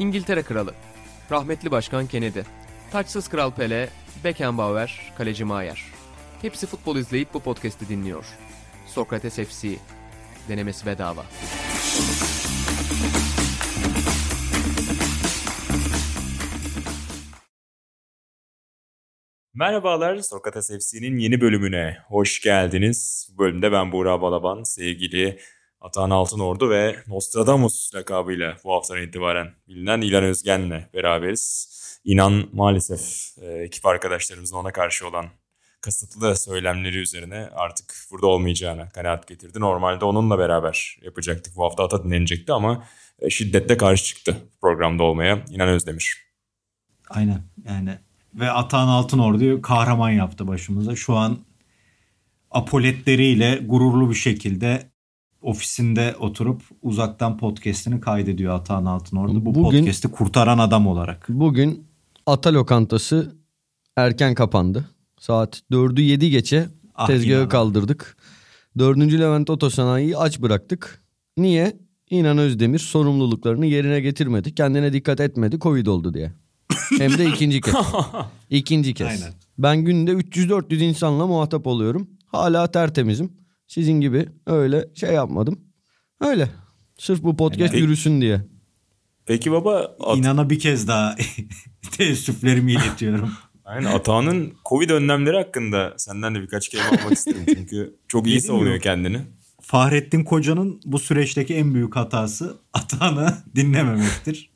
İngiltere Kralı, rahmetli Başkan Kennedy, taçsız Kral Pele, Beckenbauer, Kaleci Maier. Hepsi futbol izleyip bu podcast'i dinliyor. Sokrates FC, denemesi bedava. Merhabalar, Sokrates FC'nin yeni bölümüne hoş geldiniz. Bu bölümde ben Buğra Balaban, sevgili Atahan Altınordu ve Nostradamus lakabıyla bu haftadan itibaren bilinen İlan Özgen'le beraberiz. İnan maalesef e, ekip arkadaşlarımızın ona karşı olan kasıtlı söylemleri üzerine artık burada olmayacağına kanaat getirdi. Normalde onunla beraber yapacaktık. Bu hafta Ata dinlenecekti ama e, şiddetle karşı çıktı programda olmaya. İnan Özdemir. Aynen yani ve Atahan Altınordu'yu kahraman yaptı başımıza. Şu an apoletleriyle gururlu bir şekilde ofisinde oturup uzaktan podcast'ini kaydediyor Atahan Altınordu. Bu Bugün- podcast'i kurtaran adam olarak. Bugün Ata Lokantası erken kapandı. Saat 4'ü 7 geçe Ah, tezgahı kaldırdık. 4. Levent Otosanayi'yi aç bıraktık. Niye? İnan Özdemir sorumluluklarını yerine getirmedi. Kendine dikkat etmedi. Covid oldu diye. Hem de ikinci kez. İkinci kez. Aynen. Ben günde 300-400 insanla muhatap oluyorum. Hala tertemizim. Sizin gibi öyle şey yapmadım. Öyle. Sırf bu podcast Yani- yürüsün diye. Peki baba, At- İnana bir kez daha teessüflerimi iletiyorum. Aynen Atahan'ın Covid önlemleri hakkında senden de birkaç kelime almak isterim. Çünkü çok iyi savunuyor kendini. Fahrettin Koca'nın bu süreçteki en büyük hatası Atahan'ı dinlememektir.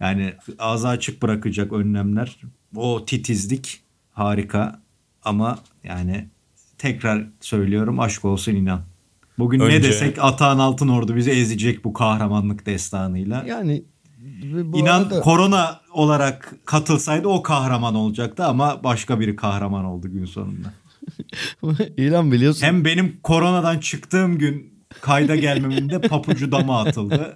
Yani ağzı açık bırakacak önlemler. O titizlik harika ama yani tekrar söylüyorum aşk olsun inan. Bugün ne Önce- desek Atahan Altınordu bizi ezecek bu kahramanlık destanıyla. Yani bu İnan arada- korona olarak katılsaydı o kahraman olacaktı ama başka biri kahraman oldu gün sonunda. İlan biliyorsun. Hem benim koronadan çıktığım gün kayda gelmemin de papucu dama atıldı.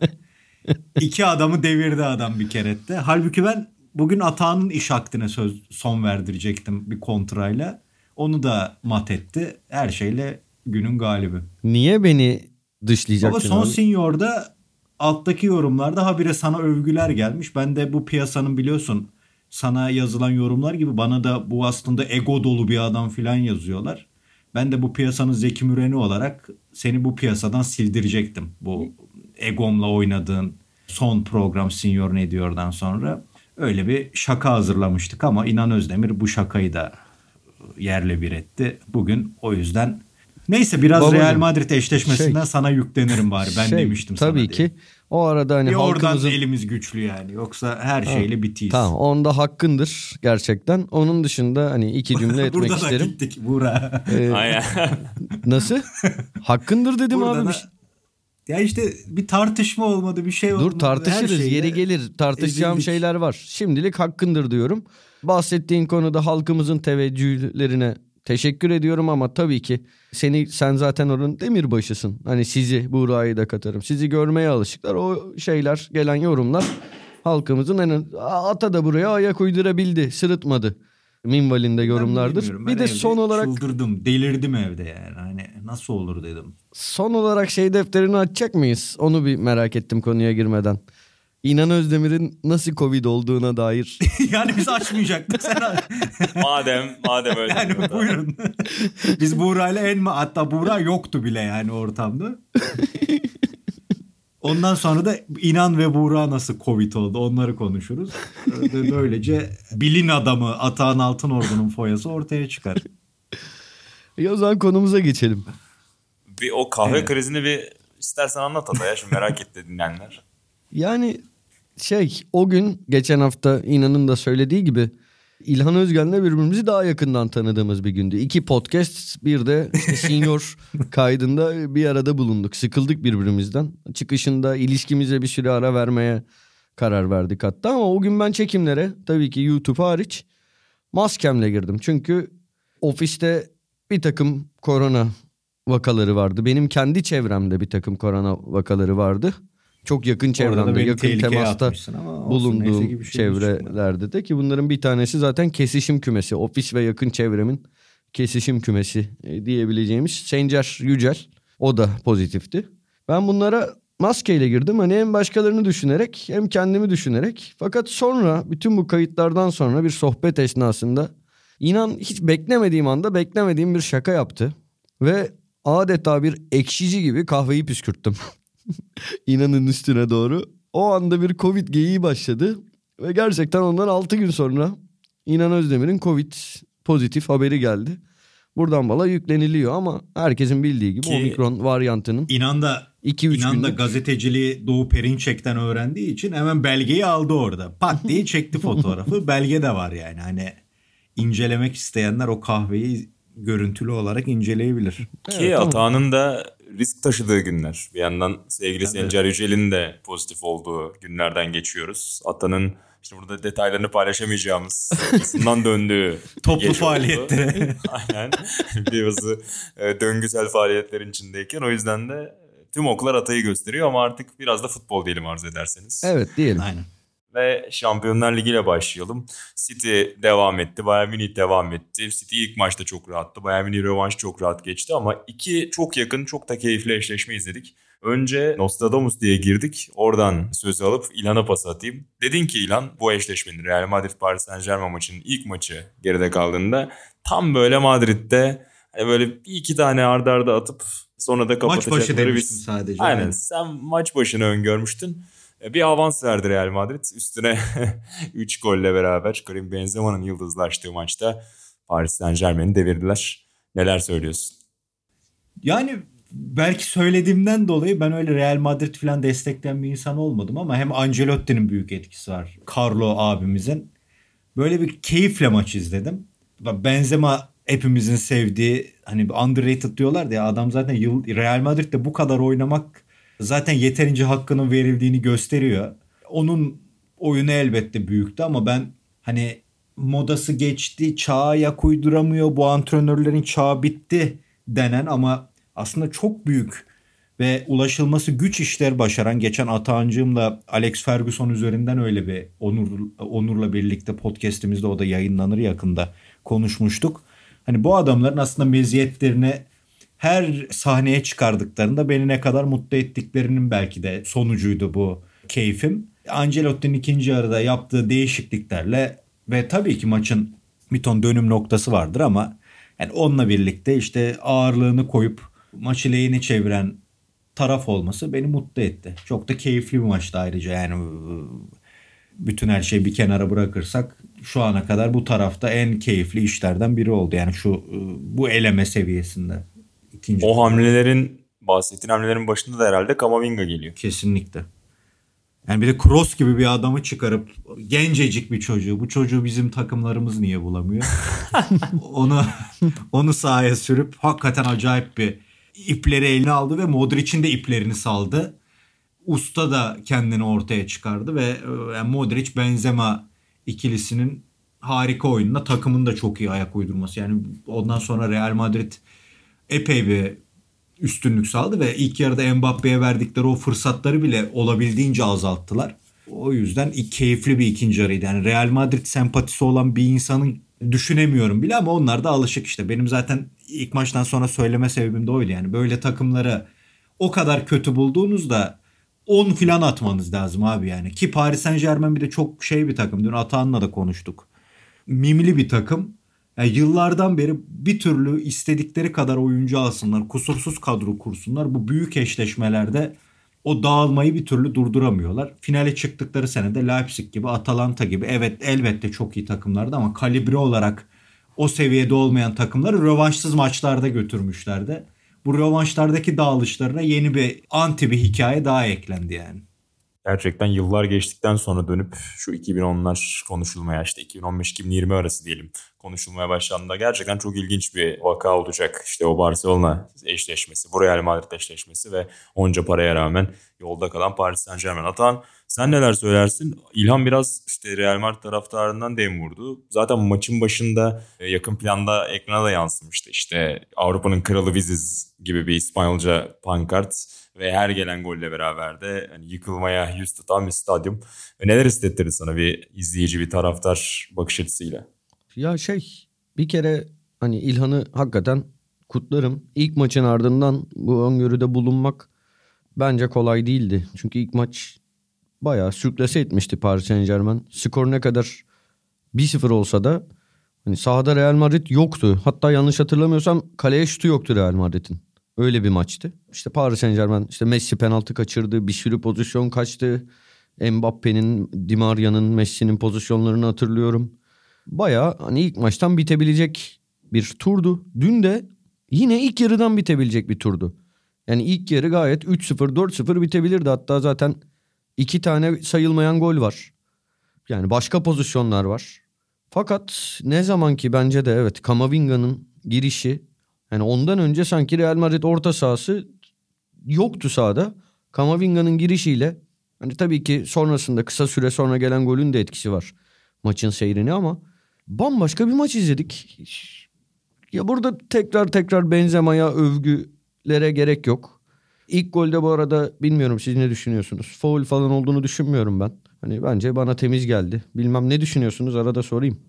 İki adamı devirdi adam bir kerette. Halbuki ben bugün Atağan'ın iş akdine söz son verdirecektim bir kontrayla. Onu da mat etti. Her şeyle günün galibi. Niye beni Baba dışlayacaksın? son abi? Senior'da alttaki yorumlarda habire sana övgüler gelmiş. Ben de bu piyasanın biliyorsun sana yazılan yorumlar gibi bana da bu aslında ego dolu bir adam filan yazıyorlar. Ben de bu piyasanın Zeki Müreni olarak seni bu piyasadan sildirecektim. Bu egomla oynadığın son program Senior ne diyordan sonra. Öyle bir şaka hazırlamıştık ama İnan Özdemir bu şakayı da yerle bir etti. Bugün o yüzden neyse biraz Babacım, Real Madrid eşleşmesinden şey- sana yüklenirim bari. Ben Şey, demiştim sana Tabii diye. ki. O arada hani Bir oradan halkımızın... elimiz güçlü yani. Yoksa her şeyle bitiyiz. Tamam onda hakkındır gerçekten. Onun dışında hani iki cümle etmek Burada da isterim. gittik Buğra. Ee, Aynen. nasıl? Hakkındır dedim Burada abi. da- şey- ya işte bir tartışma olmadı bir şey olmadı. Dur tartışırız yeri gelir. Tartışacağım ezildik. şeyler var. Şimdilik hakkındır diyorum. Bahsettiğin konuda halkımızın teveccühlerine teşekkür ediyorum ama tabii ki seni sen zaten oranın demirbaşısın. Hani sizi Buğra'yı da katarım. Sizi görmeye alışıklar. O şeyler gelen yorumlar halkımızın en ata da buraya ayak uydurabildi. Sırıtmadı. Minvalinde yorumlardır. Bir de son olarak Çıldırdım. Delirdim evde yani. Hani nasıl olur dedim. Son olarak şey defterini açacak mıyız? Onu bir merak ettim konuya girmeden. İnan Özdemir'in nasıl Covid olduğuna dair. yani biz açmayacaktık. Sen madem madem öyle. Yani diyor da. buyurun. Biz Buğra'yla en ma hatta Buğra yoktu bile yani ortamda. Ondan sonra da İnan ve Buğra nasıl Covid oldu onları konuşuruz. Öyle- Böylece bilin adamı Atahan Altınordu'nun foyası ortaya çıkar. E o zaman konumuza geçelim. Bir o kahve Evet. krizini bir istersen anlat ya. Şimdi merak etti dinleyenler. Yani şey o gün geçen hafta İnan'ın da söylediği gibi İlhan Özgen'le birbirimizi daha yakından tanıdığımız bir gündü. İki podcast bir de işte senior kaydında bir arada bulunduk. Sıkıldık birbirimizden. Çıkışında ilişkimize bir süre ara vermeye karar verdik hatta. Ama o gün ben çekimlere tabii ki YouTube hariç maskemle girdim. Çünkü ofiste bir takım korona vakaları vardı. Benim kendi çevremde bir takım korona vakaları vardı. Çok yakın çevremde, yakın temasta bulunduğum şey çevrelerde de ki bunların bir tanesi zaten kesişim kümesi. Ofis ve yakın çevremin kesişim kümesi e, diyebileceğimiz Sencer Yücel. O da pozitifti. Ben bunlara maskeyle girdim. Hani hem başkalarını düşünerek hem kendimi düşünerek. Fakat sonra bütün bu kayıtlardan sonra bir sohbet esnasında inan hiç beklemediğim anda beklemediğim bir şaka yaptı. Ve adeta bir ekşici gibi kahveyi püskürttüm. İnanın üstüne doğru. O anda bir Covid geyiği başladı. Ve gerçekten ondan 6 gün sonra İnan Özdemir'in Covid pozitif haberi geldi. Buradan bala yükleniliyor ama herkesin bildiği gibi Ki- omikron varyantının İnan da 2-3 İnan da gazeteciliği Doğu Perinçek'ten öğrendiği için hemen belgeyi aldı orada. Pat diye çekti fotoğrafı. Belge de var yani. Hani incelemek isteyenler o kahveyi görüntülü olarak inceleyebilir. Ki Evet, tamam. Atağan'ın da risk taşıdığı günler. Bir yandan sevgili Tabii. Sencer Yücel'in de pozitif olduğu günlerden geçiyoruz. Atan'ın işte burada detaylarını paylaşamayacağımız kısımdan döndüğü Toplu faaliyetlere. Aynen. Bazı e, döngüsel faaliyetlerin içindeyken o yüzden de tüm oklar Atay'ı gösteriyor ama artık biraz da futbol diyelim arzu ederseniz. Evet diyelim. Aynen. Ve Şampiyonlar Ligi ile başlayalım. City devam etti. Bayern Münih devam etti. City ilk maçta çok rahattı. Bayern Münih rövanş çok rahat geçti ama iki çok yakın, çok da keyifli eşleşme izledik. Önce Nostradamus diye girdik. Oradan sözü alıp İlhan'a pas atayım. Dedin ki İlhan bu eşleşmenin Real Madrid Paris Saint Germain maçının ilk maçı geride kaldığında tam böyle Madrid'de hani böyle bir iki tane ardarda arda atıp sonra da Maç kapatacakları başı bir- sadece. Aynen. Sen maç başını öngörmüştün. E, Bir avans verdi Real Madrid. Üstüne 3 golle beraber Karim Benzema'nın yıldızlaştığı maçta Paris Saint Germain'i devirdiler. Neler söylüyorsun? Yani belki söylediğimden dolayı ben öyle Real Madrid falan destekleyen bir insan olmadım ama hem Ancelotti'nin büyük etkisi var. Carlo abimizin. Böyle bir keyifle maç izledim. Benzema hepimizin sevdiği hani underrated diyorlar ya adam zaten Real Madrid'de bu kadar oynamak zaten yeterince hakkının verildiğini gösteriyor. Onun oyunu elbette büyüktü ama ben hani modası geçti, çağa ayak uyduramıyor, bu antrenörlerin çağı bitti denen ama aslında çok büyük ve ulaşılması güç işler başaran geçen Atancığımla Alex Ferguson üzerinden öyle bir Onur Onur'la birlikte podcast'imizde o da yayınlanır yakında konuşmuştuk. Hani bu adamların aslında meziyetlerini her sahneye çıkardıklarında beni ne kadar mutlu ettiklerinin belki de sonucuydu bu keyfim. Ancelotti'nin ikinci yarıda yaptığı değişikliklerle ve tabii ki maçın bir ton dönüm noktası vardır ama yani onunla birlikte işte ağırlığını koyup maçı lehine çeviren taraf olması beni mutlu etti. Çok da keyifli bir maçtı ayrıca yani bütün her şeyi bir kenara bırakırsak şu ana kadar bu tarafta en keyifli işlerden biri oldu. Yani şu bu eleme seviyesinde. İkinci O hamlelerin bahsettiğin hamlelerin başında da herhalde Kamavinga geliyor. Kesinlikle. Yani bir de Kroos gibi bir adamı çıkarıp gencecik bir çocuğu. Bu çocuğu bizim takımlarımız niye bulamıyor? onu onu sahaya sürüp hakikaten acayip bir ipleri eline aldı ve Modric'in de iplerini saldı. Usta da kendini ortaya çıkardı ve e, yani Modric Benzema ikilisinin harika oyununa takımın da çok iyi ayak uydurması. Yani ondan sonra Real Madrid epey bir üstünlük sağladı ve ilk yarıda Mbappe'ye verdikleri o fırsatları bile olabildiğince azalttılar. O yüzden keyifli bir ikinci yarıydı. Yani Real Madrid sempatisi olan bir insanın düşünemiyorum bile ama onlar da alışık işte. Benim zaten ilk maçtan sonra söyleme sebebim de oydu. Yani böyle takımları o kadar kötü bulduğunuzda 10 filan atmanız lazım abi yani. Ki Paris Saint Germain bir de çok şey bir takım. Dün Atahan'la da konuştuk. Mimli bir takım. Yani yıllardan beri bir türlü istedikleri kadar oyuncu alsınlar. Kusursuz kadro kursunlar. Bu büyük eşleşmelerde o dağılmayı bir türlü durduramıyorlar. Finale çıktıkları senede Leipzig gibi, Atalanta gibi evet elbette çok iyi takımlardı ama kalibre olarak o seviyede olmayan takımları rövanşsız maçlarda götürmüşlerdi. Bu rövanşlardaki dağılışlarına yeni bir anti bir hikaye daha eklendi yani. Gerçekten yıllar geçtikten sonra dönüp şu 2010'lar konuşulmaya işte 2015-2020 arası diyelim konuşulmaya başlandığında gerçekten çok ilginç bir vaka olacak. İşte o Barcelona eşleşmesi, bu Real Madrid eşleşmesi ve onca paraya rağmen yolda kalan Paris Saint Germain. Atan sen neler söylersin? İlhan biraz işte Real Madrid taraftarından dem vurdu. Zaten maçın başında e, yakın planda ekrana da yansımıştı. İşte Avrupa'nın kralı biziz gibi bir İspanyolca pankart ve her gelen golle beraber de hani yıkılmaya yüz tutan bir stadyum. Ve neler hissettirdi sana bir izleyici, bir taraftar bakış açısıyla? Ya şey bir kere hani İlhan'ı hakikaten kutlarım. İlk maçın ardından bu öngörüde bulunmak bence kolay değildi. Çünkü ilk maç bayağı sürklase etmişti Paris Saint Germain. Skor ne kadar 1-0 olsa da hani sahada Real Madrid yoktu. Hatta yanlış hatırlamıyorsam kaleye şutu yoktu Real Madrid'in. Öyle bir maçtı. İşte Paris Saint Germain işte Messi penaltı kaçırdı. Bir sürü pozisyon kaçtı. Mbappe'nin, Di Maria'nın, Messi'nin pozisyonlarını hatırlıyorum. Bayağı hani ilk maçtan bitebilecek bir turdu. Dün de yine ilk yarıdan bitebilecek bir turdu. Yani ilk yarı gayet 3-0, 4-0 bitebilirdi. Hatta zaten iki tane sayılmayan gol var. Yani başka pozisyonlar var. Fakat ne zaman ki bence de evet Kamavinga'nın girişi yani ondan önce sanki Real Madrid orta sahası yoktu sahada. Kamavinga'nın girişiyle hani tabii ki sonrasında kısa süre sonra gelen golün de etkisi var maçın seyrini ama bambaşka bir maç izledik. Ya burada tekrar tekrar Benzema'ya övgülere gerek yok. İlk golde bu arada bilmiyorum siz ne düşünüyorsunuz? Foul falan olduğunu düşünmüyorum ben. Hani bence bana temiz geldi. Bilmem ne düşünüyorsunuz arada sorayım.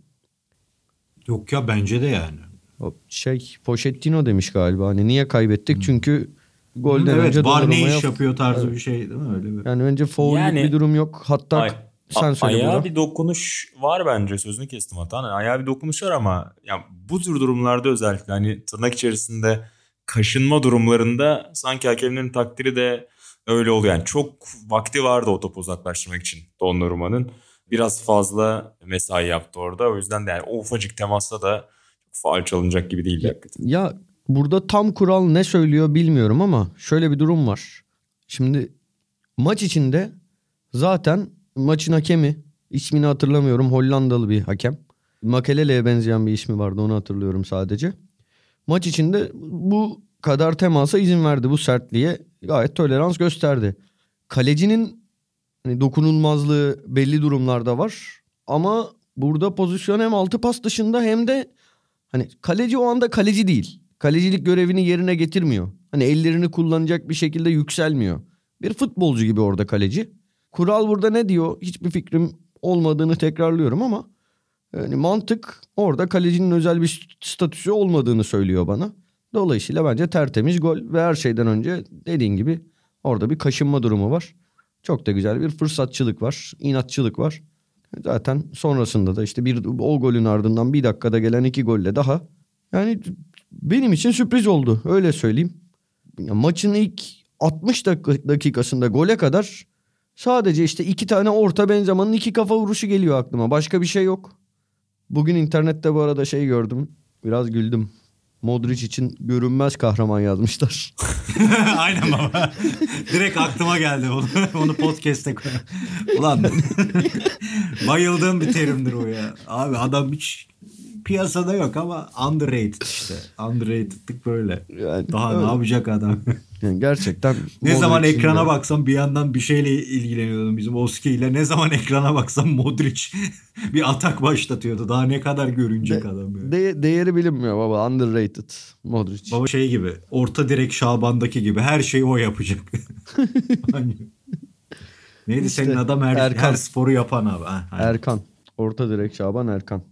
Yok ya bence de yani. O şey Pochettino demiş galiba. Hani niye kaybettik? Çünkü golden evet önce var ne iş yapıyor tarzı bir şey değil mi? Öyle bir. Yani önce foul Yani- bir durum yok. Hatta Ay- sen A- söyle ayağa bir dokunuş var bence sözünü kestim hata. Hani ayağa bir dokunuş var ama ya bu tür durumlarda özellikle hani tırnak içerisinde kaşınma durumlarında sanki hakemlerin takdiri de öyle oluyor. Yani çok vakti vardı o topu uzaklaştırmak için Donnarumma'nın. Biraz fazla mesai yaptı orada. O yüzden de yani o ufacık temasta da faal çalınacak gibi değil hakikaten. Ya burada tam kural ne söylüyor bilmiyorum ama şöyle bir durum var. Şimdi maç içinde zaten maçın hakemi ismini hatırlamıyorum Hollandalı bir hakem. Makelele'ye benzeyen bir ismi vardı onu hatırlıyorum sadece. Maç içinde bu kadar temasa izin verdi bu sertliğe gayet tolerans gösterdi. Kalecinin hani dokunulmazlığı belli durumlarda var ama burada pozisyon hem altı pas dışında hem de Hani kaleci o anda kaleci değil. Kalecilik görevini yerine getirmiyor. Hani ellerini kullanacak bir şekilde yükselmiyor. Bir futbolcu gibi orada kaleci. Kural burada ne diyor? Hiçbir fikrim olmadığını tekrarlıyorum ama yani mantık orada kalecinin özel bir statüsü olmadığını söylüyor bana. Dolayısıyla bence tertemiz gol ve her şeyden önce dediğin gibi orada bir kaşınma durumu var. Çok da güzel bir fırsatçılık var, inatçılık var. Zaten sonrasında da işte bir o golün ardından bir dakikada gelen iki golle daha. Yani benim için sürpriz oldu öyle söyleyeyim. Ya maçın ilk 60 dakika- dakikasında gole kadar sadece işte iki tane orta Benzema'nın iki kafa vuruşu geliyor aklıma. Başka bir şey yok. Bugün internette bu arada şey gördüm. Biraz güldüm. Modric için görünmez kahraman yazmışlar. Aynen baba. Direkt aklıma geldi onu, onu podcast'e koy. Ulan bayıldığım bir terimdir o ya. Abi adam hiç piyasada yok ama underrated işte. Underrated'lık böyle. Yani Daha öyle. ne yapacak adam? Yani gerçekten ne zaman Modric'in ekrana baksam bir yandan bir şeyle ilgileniyordum bizim Oski ile. Ne zaman ekrana baksam Modric bir atak başlatıyordu. Daha ne kadar görünecek De- adam ya. de- değeri bilinmiyor baba. Underrated Modric. Baba şey gibi orta direk Şaban'daki gibi her şeyi o yapacak. Neydi İşte, senin adam her, Erkan. her sporu yapan abi. Ha. Erkan. Orta direk Şaban Erkan.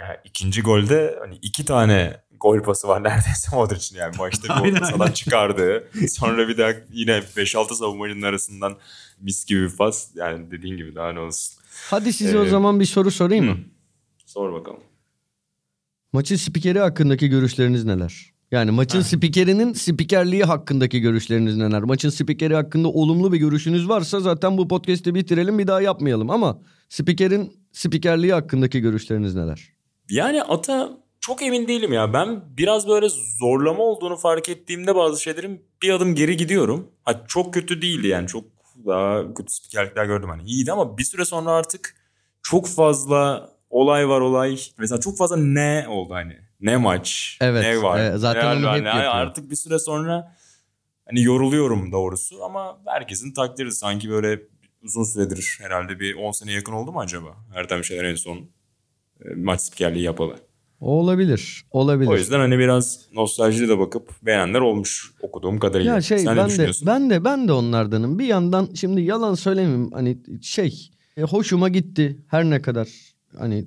Ya ikinci golde hani iki tane gol pası var neredeyse Modric'in yani maçta bir aynen. çıkardığı. Sonra bir daha yine 5-6 savunmacının arasından mis gibi bir pas. Yani dediğin gibi daha ne olsun. Hadi size o Ee, zaman bir soru sorayım mı? Sor bakalım. Maçın spikeri hakkındaki görüşleriniz neler? Yani maçın Ha. spikerinin spikerliği hakkındaki görüşleriniz neler? Maçın spikeri hakkında olumlu bir görüşünüz varsa zaten bu podcast'i bitirelim bir daha yapmayalım. Ama spikerin spikerliği hakkındaki görüşleriniz neler? Yani Ata çok emin değilim ya. Ben biraz böyle zorlama olduğunu fark ettiğimde bazı şeylerin bir adım geri gidiyorum. Ha, çok kötü değildi yani. Çok daha kötü spikerlikler gördüm. Hani iyiydi ama bir süre sonra artık çok fazla olay var olay. Mesela çok fazla ne oldu hani. Ne maç, Evet, ne var. evet, zaten Real onu hep yapıyor. Artık bir süre sonra hani yoruluyorum doğrusu ama herkesin takdiri sanki böyle uzun süredir herhalde bir 10 sene yakın oldu mu acaba? Ertem Şener en son maç spikerliği yapalı. Olabilir. Olabilir. O yüzden hani biraz nostaljiyle de bakıp beğenenler olmuş okuduğum kadarıyla. Ya şey Sen ben de ben de ben de onlardanım. Bir yandan şimdi yalan söylemeyeyim hani şey e, hoşuma gitti her ne kadar hani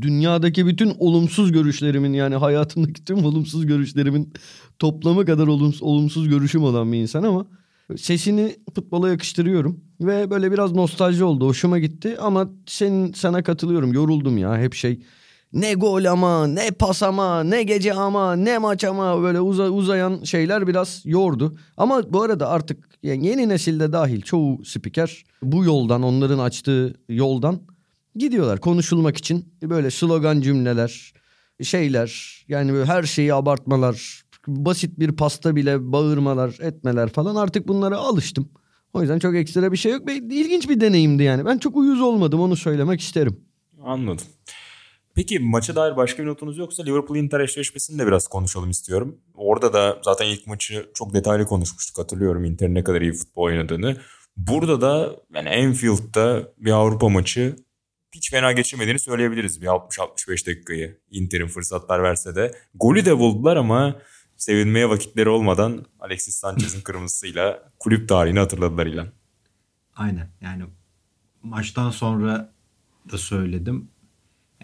dünyadaki bütün olumsuz görüşlerimin yani hayatımdaki tüm olumsuz görüşlerimin toplamı kadar olumsuz, olumsuz görüşüm olan bir insan ama sesini futbola yakıştırıyorum ve böyle biraz nostalji oldu hoşuma gitti. Ama senin sana katılıyorum yoruldum ya hep şey ne gol ama ne pas ama ne gece ama ne maç ama. Böyle uza, uzayan şeyler biraz yordu. Ama bu arada artık yani yeni nesilde dahil çoğu spiker bu yoldan onların açtığı yoldan gidiyorlar konuşulmak için. Böyle slogan cümleler şeyler yani böyle her şeyi abartmalar basit bir pasta bile bağırmalar etmeler falan artık bunlara alıştım. O yüzden çok ekstra bir şey yok. Ve ilginç bir deneyimdi yani. Ben çok uyuz olmadım onu söylemek isterim. Anladım. Peki maça dair başka bir notunuz yoksa Liverpool-Inter eşleşmesini de biraz konuşalım istiyorum. Orada da zaten ilk maçı çok detaylı konuşmuştuk hatırlıyorum Inter'in ne kadar iyi futbol oynadığını. Burada da yani Anfield'da bir Avrupa maçı hiç fena geçirmediğini söyleyebiliriz bir 60-65 dakikayı. Inter'in fırsatlar verse de. Golü de buldular ama sevinmeye vakitleri olmadan Alexis Sanchez'in kırmızısıyla kulüp tarihini hatırladılar ilan. Aynen yani maçtan sonra da söyledim.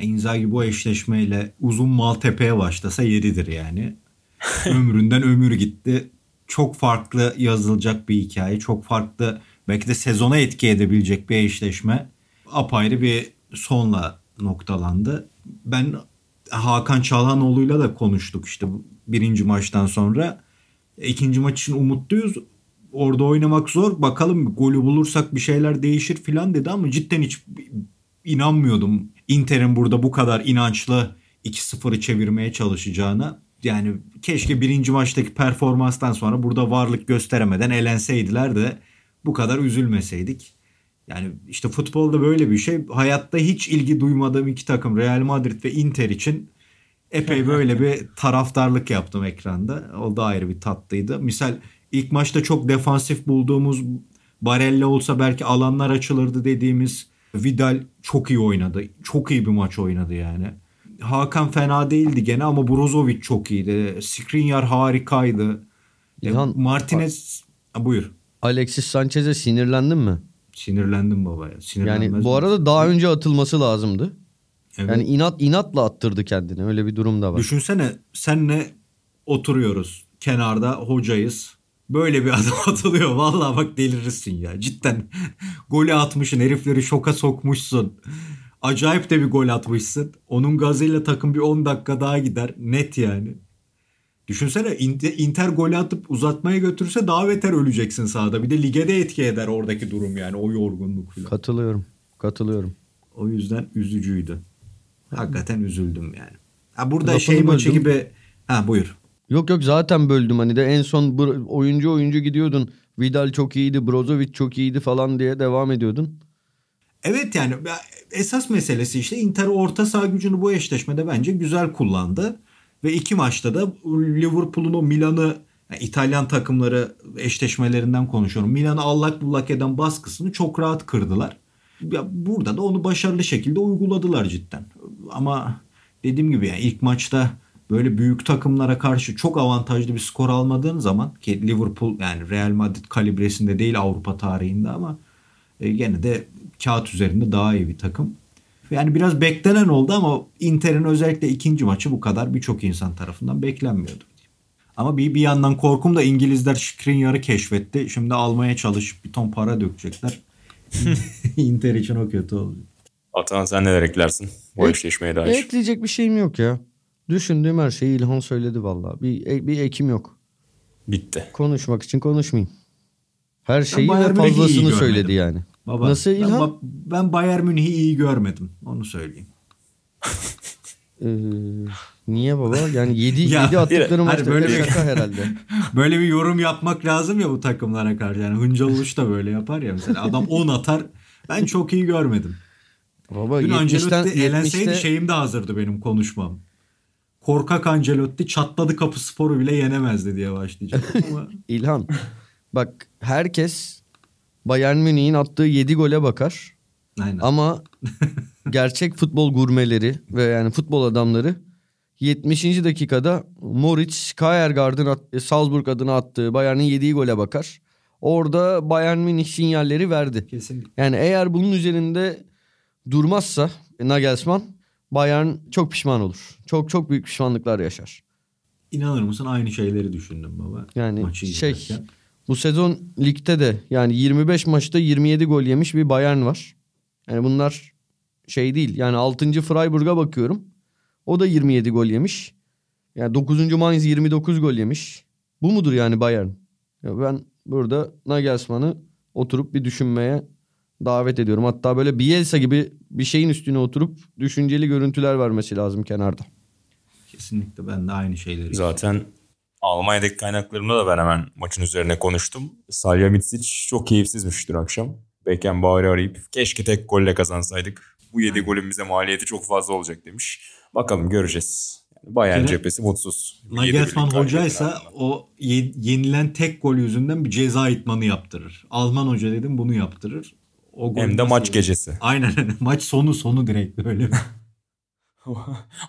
Inzaghi bu eşleşmeyle uzun Maltepe'ye başlasa yeridir yani. Ömründen ömür gitti. Çok farklı yazılacak bir hikaye. Çok farklı belki de sezona etki edebilecek bir eşleşme. Apayrı bir sonla noktalandı. Ben Hakan Çalhanoğlu'yla da konuştuk işte birinci maçtan sonra. İkinci maç için umutluyuz. Orada oynamak zor. Bakalım golü bulursak bir şeyler değişir filan dedi ama cidden hiç inanmıyordum. Inter'in burada bu kadar inançlı 2-0'ı çevirmeye çalışacağına. Yani keşke birinci maçtaki performanstan sonra burada varlık gösteremeden elenseydiler de bu kadar üzülmeseydik. Yani işte futbolda böyle bir şey. Hayatta hiç ilgi duymadığım iki takım Real Madrid ve Inter için epey böyle bir taraftarlık yaptım ekranda. O da ayrı bir tatlıydı. Misal ilk maçta çok defansif bulduğumuz Barella olsa belki alanlar açılırdı dediğimiz Vidal çok iyi oynadı. Çok iyi bir maç oynadı yani. Hakan fena değildi gene ama Brozovic çok iyiydi. Skriniar harikaydı. İlhan, Martinez ha, buyur. Alexis Sanchez'e sinirlendin mi? Sinirlendim baba ya. Yani bu arada daha önce atılması lazımdı. Evet. Yani inat inatla attırdı kendini. Öyle bir durum da var. Düşünsene senle oturuyoruz. Kenarda hocayız. Böyle bir adam atılıyor. Vallahi bak delirirsin ya. Cidden golü atmışsın. Herifleri şoka sokmuşsun. Acayip de bir gol atmışsın. Onun gazıyla takım bir 10 dakika daha gider. Net yani. Düşünsene Inter, golü atıp uzatmaya götürse daha beter öleceksin sahada. Bir de lige de etki eder oradaki durum yani o yorgunluk falan. Katılıyorum. Katılıyorum. O yüzden üzücüydü. Hakikaten üzüldüm yani. Ha burada Lafını şey maçı böldüm. gibi ha buyur. Yok yok zaten böldüm hani de en son oyuncu oyuncu gidiyordun. Vidal çok iyiydi, Brozovic çok iyiydi falan diye devam ediyordun. Evet yani ya esas meselesi işte Inter orta saha gücünü bu eşleşmede bence güzel kullandı. Ve iki maçta da Liverpool'un o Milan'ı yani İtalyan takımları eşleşmelerinden konuşuyorum. Milan'ı allak bullak eden baskısını çok rahat kırdılar. Ya burada da onu başarılı şekilde uyguladılar cidden. Ama dediğim gibi yani ilk maçta böyle büyük takımlara karşı çok avantajlı bir skor almadığın zaman ki Liverpool yani Real Madrid kalibresinde değil Avrupa tarihinde ama e, gene de kağıt üzerinde daha iyi bir takım. Yani biraz beklenen oldu ama Inter'in özellikle ikinci maçı bu kadar birçok insan tarafından beklenmiyordu. Ama bir, bir yandan korkum da İngilizler Skriniar'ı keşfetti. Şimdi almaya çalışıp bir ton para dökecekler. Inter için o kötü oldu. Atan sen neler eklersin bu Ek- eşleşmeye dair? Ekleyecek bir şeyim yok ya. Düşündüğüm her şeyi İlhan söyledi vallahi. Bir, e- bir ekim yok. Bitti. Konuşmak için konuşmayayım. Her şeyi ve fazlasını söyledi yani. Baba, Nasıl ben, İlhan? ba- ben Bayern Münih'i iyi görmedim. Onu söyleyeyim. Ee, niye baba? Yani 7 Ya, 7 attıkları maçta böyle bir- şaka herhalde. Böyle bir yorum yapmak lazım ya bu takımlara karşı. Yani Hıncal da böyle yapar ya mesela. Adam 10 atar. Ben çok iyi görmedim. Baba Dün 70'ten Ancelotti elenseydi 70'te şeyim de hazırdı benim konuşmam. Korkak Ancelotti çatladı kapı sporu bile yenemezdi diye başlayacak. Ama İlhan bak herkes Bayern Münih'in attığı 7 gole bakar. aynen. Ama gerçek futbol gurmeleri ve yani futbol adamları 70. dakikada Moritz Kjaergaard'ın at- Salzburg adına attığı Bayern'in yediği gole bakar. Orada Bayern Münih sinyalleri verdi. Kesinlikle. Yani eğer bunun üzerinde durmazsa Nagelsmann Bayern çok pişman olur. Çok çok büyük pişmanlıklar yaşar. İnanır mısın aynı şeyleri düşündüm baba. Yani Maçı şey izlerken. bu sezon ligde de yani 25 maçta 27 gol yemiş bir Bayern var. Yani bunlar şey değil. Yani 6. Freiburg'a bakıyorum. O da 27 gol yemiş. Yani 9. Mainz 29 gol yemiş. Bu mudur yani Bayern? Ya ben burada Nagelsmann'ı oturup bir düşünmeye davet ediyorum. Hatta böyle Bielsa gibi bir şeyin üstüne oturup düşünceli görüntüler vermesi lazım kenarda. Kesinlikle ben de aynı şeyleri. Zaten Almanya'daki kaynaklarımda da ben hemen maçın üzerine konuştum. Salihamidzic çok keyifsizmiş dün akşam. Beckenbauer'i arayıp keşke tek golle kazansaydık. Bu 7 golün bize maliyeti çok fazla olacak demiş. Bakalım göreceğiz. Yani Bayern Yine- cephesi mutsuz. Yedi Nagelsmann hocaysa galibiyetler o ye- yenilen tek gol yüzünden bir ceza itmanı yaptırır. Alman hoca dedim bunu yaptırır. O Hem de maç gecesi. Aynen maç sonu sonu direkt böyle.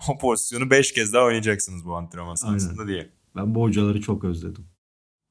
o pozisyonu 5 kez daha oynayacaksınız bu antrenman Aynen. sahasında diye. ben bu hocaları çok özledim.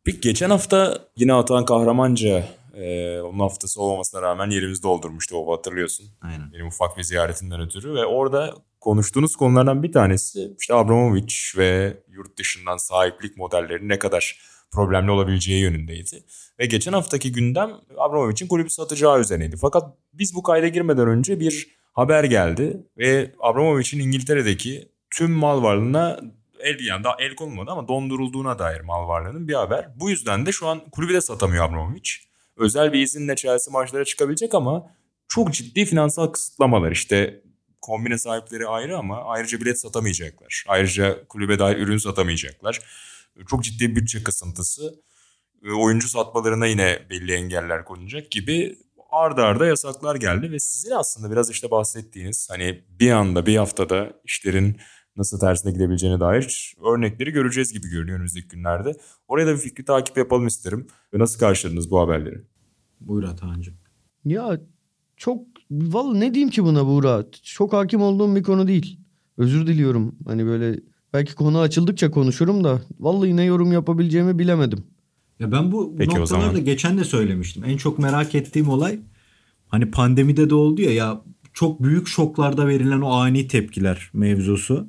Peki geçen hafta yine Atan Kahramanca e, onun haftası olmamasına rağmen yerimizi doldurmuştu o hatırlıyorsun. Aynen. Benim ufak bir ziyaretinden ötürü ve orada konuştuğunuz konulardan bir tanesi işte Abramovich ve yurt dışından sahiplik modellerinin ne kadar problemli olabileceği yönündeydi. Ve geçen haftaki gündem Abramovich'in kulübü satacağı üzerineydi. Fakat biz bu kayda girmeden önce bir haber geldi ve Abramovich'in İngiltere'deki tüm mal varlığına el yani daha el konulmadı ama dondurulduğuna dair mal varlığının bir haber. Bu yüzden de şu an kulübü de satamıyor Abramovich. Özel bir izinle Chelsea maçlara çıkabilecek ama çok ciddi finansal kısıtlamalar. İşte kombine sahipleri ayrı ama ayrıca bilet satamayacaklar. Ayrıca kulübe dair ürün satamayacaklar. Çok ciddi bütçe kısıntısı. Oyuncu satmalarına yine belli engeller konulacak gibi arda arda yasaklar geldi ve sizin aslında biraz işte bahsettiğiniz hani bir anda bir haftada işlerin nasıl tersine gidebileceğine dair örnekleri göreceğiz gibi görünüyor önümüzdeki günlerde. Oraya da bir fikri takip yapalım isterim. Ve nasıl karşıladınız bu haberleri? Buyur Atahan'cığım. Ya çok vallahi ne diyeyim ki buna Buğra? Çok hakim olduğum bir konu değil. Özür diliyorum. Hani böyle belki konu açıldıkça konuşurum da vallahi ne yorum yapabileceğimi bilemedim. Ya ben bu Peki o noktalarda zaman. geçen de söylemiştim. En çok merak ettiğim olay hani pandemide de oldu ya ya çok büyük şoklarda verilen o ani tepkiler mevzusu.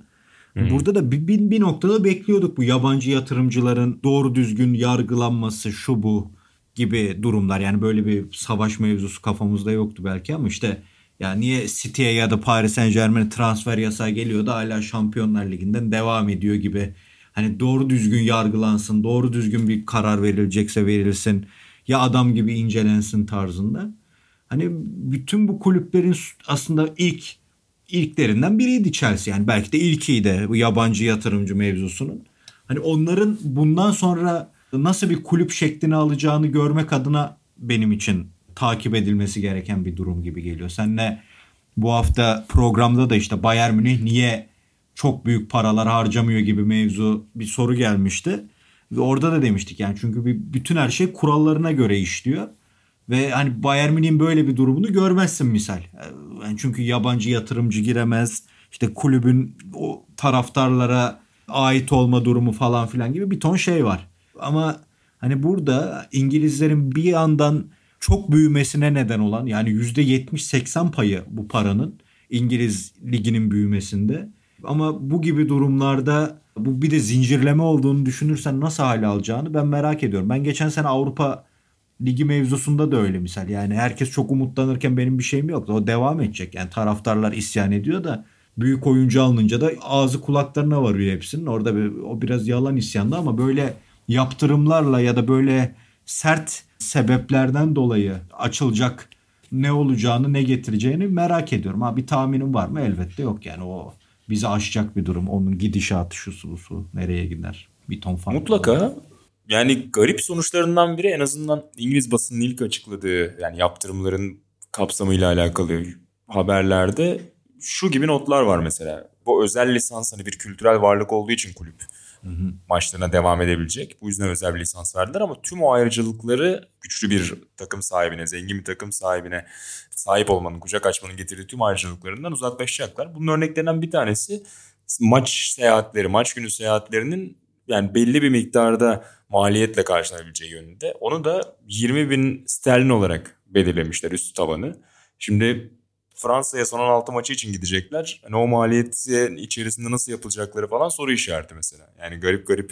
Burada da bir, bir, bir noktada bekliyorduk bu yabancı yatırımcıların doğru düzgün yargılanması şu bu gibi durumlar. Yani böyle bir savaş mevzusu kafamızda yoktu belki ama işte ya niye City'ye ya da Paris Saint Germain'e transfer yasağı geliyor da hala Şampiyonlar Ligi'nden devam ediyor gibi. Hani doğru düzgün yargılansın, doğru düzgün bir karar verilecekse verilsin ya adam gibi incelensin tarzında. Hani bütün bu kulüplerin aslında ilk ilklerinden biriydi Chelsea. Yani belki de ilkiydi bu yabancı yatırımcı mevzusunun. Hani onların bundan sonra nasıl bir kulüp şeklini alacağını görmek adına benim için takip edilmesi gereken bir durum gibi geliyor. Senle bu hafta programda da işte Bayern Münih niye çok büyük paralar harcamıyor gibi mevzu bir soru gelmişti. Ve orada da demiştik yani çünkü bir, bütün her şey kurallarına göre işliyor. Ve hani Bayern Münih'in böyle bir durumunu görmezsin misal. Yani çünkü yabancı yatırımcı giremez. İşte kulübün o taraftarlara ait olma durumu falan filan gibi bir ton şey var. Ama hani burada İngilizlerin bir yandan çok büyümesine neden olan yani %70-80 payı bu paranın İngiliz liginin büyümesinde. Ama bu gibi durumlarda bu bir de zincirleme olduğunu düşünürsen nasıl hale alacağını ben merak ediyorum. Ben geçen sene Avrupa Ligi mevzusunda da öyle misal. Yani herkes çok umutlanırken benim bir şeyim yoktu. O devam edecek. Yani taraftarlar isyan ediyor da büyük oyuncu alınınca da ağzı kulaklarına varıyor hepsinin. Orada bir, o biraz yalan isyandı ama böyle yaptırımlarla ya da böyle sert sebeplerden dolayı açılacak ne olacağını ne getireceğini merak ediyorum. Ha bir tahminim var mı? Elbette yok yani o bizi aşacak bir durum. Onun gidişatı şu su, su nereye gider? Bir ton fark. Mutlaka. Yani garip sonuçlarından biri en azından İngiliz basının ilk açıkladığı yani yaptırımların kapsamıyla alakalı haberlerde şu gibi notlar var mesela. Bu özel lisans hani bir kültürel varlık olduğu için kulüp maçlarına devam edebilecek. Bu yüzden özel bir lisans verdiler ama tüm o ayrıcalıkları güçlü bir takım sahibine, zengin bir takım sahibine sahip olmanın, kucak açmanın getirdiği tüm ayrıcalıklarından uzaklaşacaklar. Bunun örneklerinden bir tanesi maç seyahatleri, maç günü seyahatlerinin yani belli bir miktarda maliyetle karşılanabileceği yönünde. Onu da 20 bin sterlin olarak belirlemişler üst tavanı. Şimdi Fransa'ya son 16 maçı için gidecekler. Hani o maliyetin içerisinde nasıl yapılacakları falan soru işareti mesela. Yani garip garip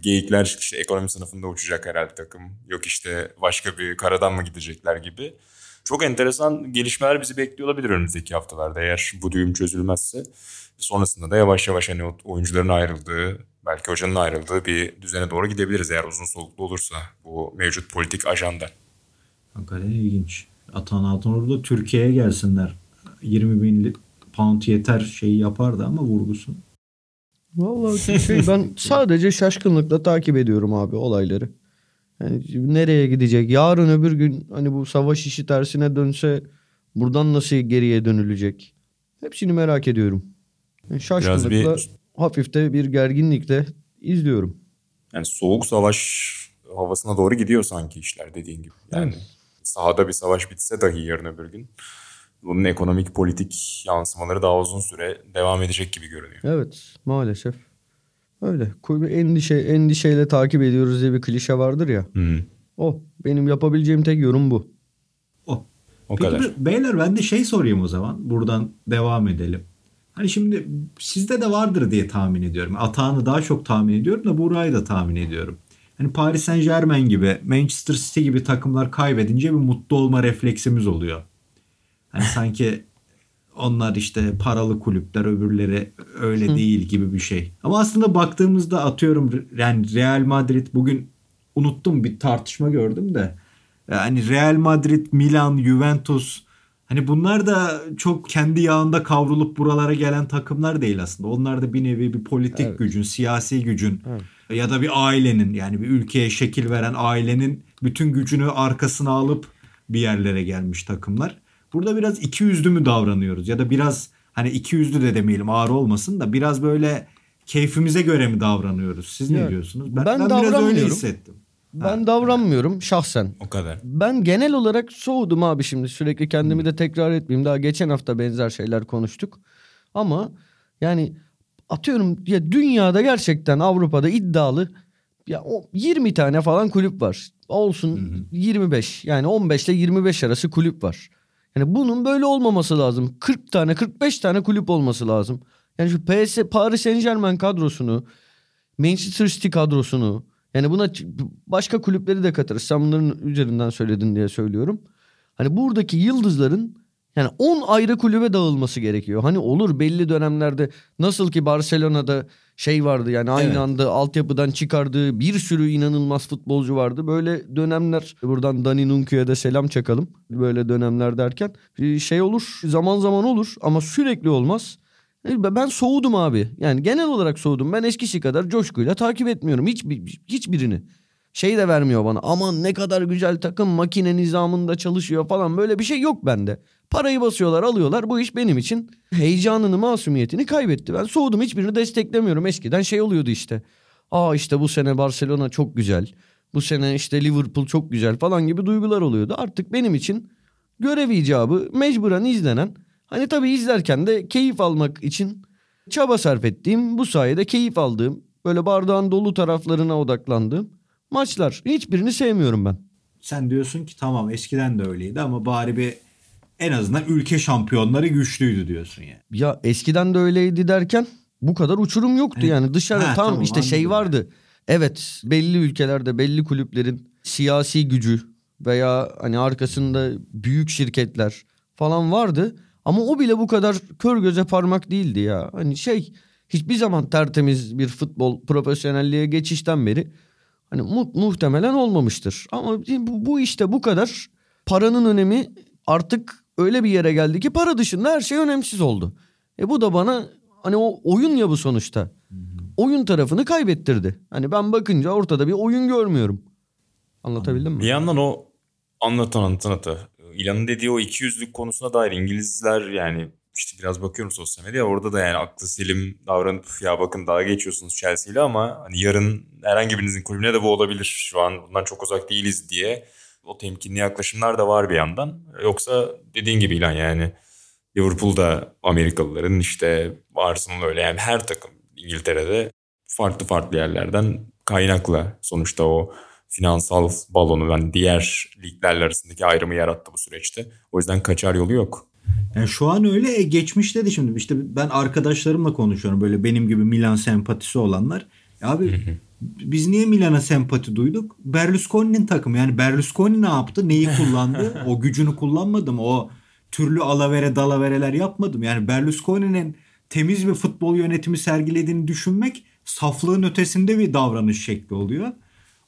geyikler işte ekonomi sınıfında uçacak herhalde takım. Yok işte başka bir karadan mı gidecekler gibi. Çok enteresan gelişmeler bizi bekliyor olabilir önümüzdeki haftalarda eğer bu düğüm çözülmezse. Sonrasında da yavaş yavaş hani oyuncuların ayrıldığı, belki hocanın ayrıldığı bir düzene doğru gidebiliriz eğer uzun soluklu olursa bu mevcut politik ajanda. Hakikaten ilginç. Atan Altınordu da Türkiye'ye gelsinler. 20 bin pound yeter şeyi yapardı ama vurgusun. Vallahi şey ben sadece şaşkınlıkla takip ediyorum abi olayları. Yani nereye gidecek? Yarın öbür gün hani bu savaş işi tersine dönse buradan nasıl geriye dönülecek? Hepsini merak ediyorum. Yani şaşkınlıkla bir... hafifte bir gerginlikle izliyorum. Yani soğuk savaş havasına doğru gidiyor sanki işler dediğin gibi. Yani evet. sahada bir savaş bitse dahi yarın öbür gün bunun ekonomik politik yansımaları daha uzun süre devam edecek gibi görünüyor. Evet maalesef. Öyle. Endişe, endişeyle takip ediyoruz diye bir klişe vardır ya. Hı. O. Benim yapabileceğim tek yorum bu. O. O Peki kadar. beyler ben de şey sorayım o zaman. Buradan devam edelim. Hani şimdi sizde de vardır diye tahmin ediyorum. Atağını daha çok tahmin ediyorum da Buray'ı da tahmin ediyorum. Hani Paris Saint Germain gibi, Manchester City gibi takımlar kaybedince bir mutlu olma refleksimiz oluyor. Hani sanki onlar işte paralı kulüpler öbürleri öyle Hı. değil gibi bir şey. Ama aslında baktığımızda atıyorum yani Real Madrid bugün unuttum bir tartışma gördüm de yani Real Madrid, Milan, Juventus hani bunlar da çok kendi yağında kavrulup buralara gelen takımlar değil aslında. Onlar da bir nevi bir politik evet. gücün, siyasi gücün evet. ya da bir ailenin yani bir ülkeye şekil veren ailenin bütün gücünü arkasına alıp bir yerlere gelmiş takımlar. Burada biraz iki yüzlü mü davranıyoruz ya da biraz hani iki yüzlü de demeyelim ağır olmasın da biraz böyle keyfimize göre mi davranıyoruz? Siz ne diyorsunuz? Ben, ben, ben biraz öyle hissettim. Ben ha, davranmıyorum evet. şahsen. O kadar. Ben genel olarak soğudum abi şimdi sürekli kendimi de tekrar etmeyeyim. Daha geçen hafta benzer şeyler konuştuk. Ama yani atıyorum ya dünyada gerçekten Avrupa'da iddialı ya 20 tane falan kulüp var. Olsun hı hı. 25 yani 15 ile 25 arası kulüp var. Yani bunun böyle olmaması lazım. 40 tane 45 tane kulüp olması lazım. Yani şu PS, Paris Saint Germain kadrosunu, Manchester City kadrosunu yani buna başka kulüpleri de katarız. Sen bunların üzerinden söyledin diye söylüyorum. Hani buradaki yıldızların yani 10 ayrı kulübe dağılması gerekiyor. Hani olur belli dönemlerde nasıl ki Barcelona'da şey vardı yani aynı evet. anda altyapıdan çıkardığı bir sürü inanılmaz futbolcu vardı. Böyle dönemler buradan Dani Nunku'ya da selam çakalım. Böyle dönemler derken şey olur zaman zaman olur ama sürekli olmaz. Ben soğudum abi. Yani genel olarak soğudum. Ben eskisi kadar coşkuyla takip etmiyorum hiç hiçbirini şey de vermiyor bana. Aman ne kadar güzel takım makine nizamında çalışıyor falan böyle bir şey yok bende. Parayı basıyorlar alıyorlar bu iş benim için heyecanını masumiyetini kaybetti. Ben soğudum hiçbirini desteklemiyorum. Eskiden şey oluyordu işte. Aa işte bu sene Barcelona çok güzel. Bu sene işte Liverpool çok güzel falan gibi duygular oluyordu. Artık benim için görev icabı mecburen izlenen. Hani tabii izlerken de keyif almak için çaba sarf ettiğim bu sayede keyif aldığım böyle bardağın dolu taraflarına odaklandığım maçlar. Hiçbirini sevmiyorum ben. Sen diyorsun ki tamam eskiden de öyleydi ama bari bir en azından ülke şampiyonları güçlüydü diyorsun yani. Ya eskiden de öyleydi derken bu kadar uçurum yoktu evet. yani dışarı ha, tam tamam, işte şey vardı. Evet belli ülkelerde belli kulüplerin siyasi gücü veya hani arkasında büyük şirketler falan vardı. Ama o bile bu kadar kör göze parmak değildi ya. Hani şey hiçbir zaman tertemiz bir futbol profesyonelliğe geçişten beri Hani mu- muhtemelen olmamıştır. Ama bu, bu işte bu kadar paranın önemi artık öyle bir yere geldi ki para dışında her şey önemsiz oldu. E bu da bana hani o oyun ya bu sonuçta. Oyun tarafını kaybettirdi. Hani ben bakınca ortada bir oyun görmüyorum. Anlatabildim mi? Bir yandan o anlatan anlatı. İlanın dediği o iki yüzlük konusuna dair İngilizler yani işte biraz bakıyorum sosyal medya orada da yani aklı selim davranıp ya bakın daha geçiyorsunuz Chelsea ile ama hani yarın herhangi birinizin kulübüne de bu olabilir. Şu an bundan çok uzak değiliz diye o temkinli yaklaşımlar da var bir yandan. Yoksa dediğin gibi ilan yani Liverpool'da Amerikalıların işte Arsenal öyle yani her takım İngiltere'de farklı farklı yerlerden kaynakla sonuçta o finansal balonu yani diğer liglerle arasındaki ayrımı yarattı bu süreçte. O yüzden kaçar yolu yok. Yani şu an öyle e, geçmişte de şimdi işte ben arkadaşlarımla konuşuyorum böyle benim gibi Milan sempatisi olanlar. Ya abi biz niye Milan'a sempati duyduk? Berlusconi'nin takımı yani Berlusconi ne yaptı? Neyi kullandı? o gücünü kullanmadım. O türlü alavere dalavereler yapmadım. Yani Berlusconi'nin temiz bir futbol yönetimi sergilediğini düşünmek saflığın ötesinde bir davranış şekli oluyor.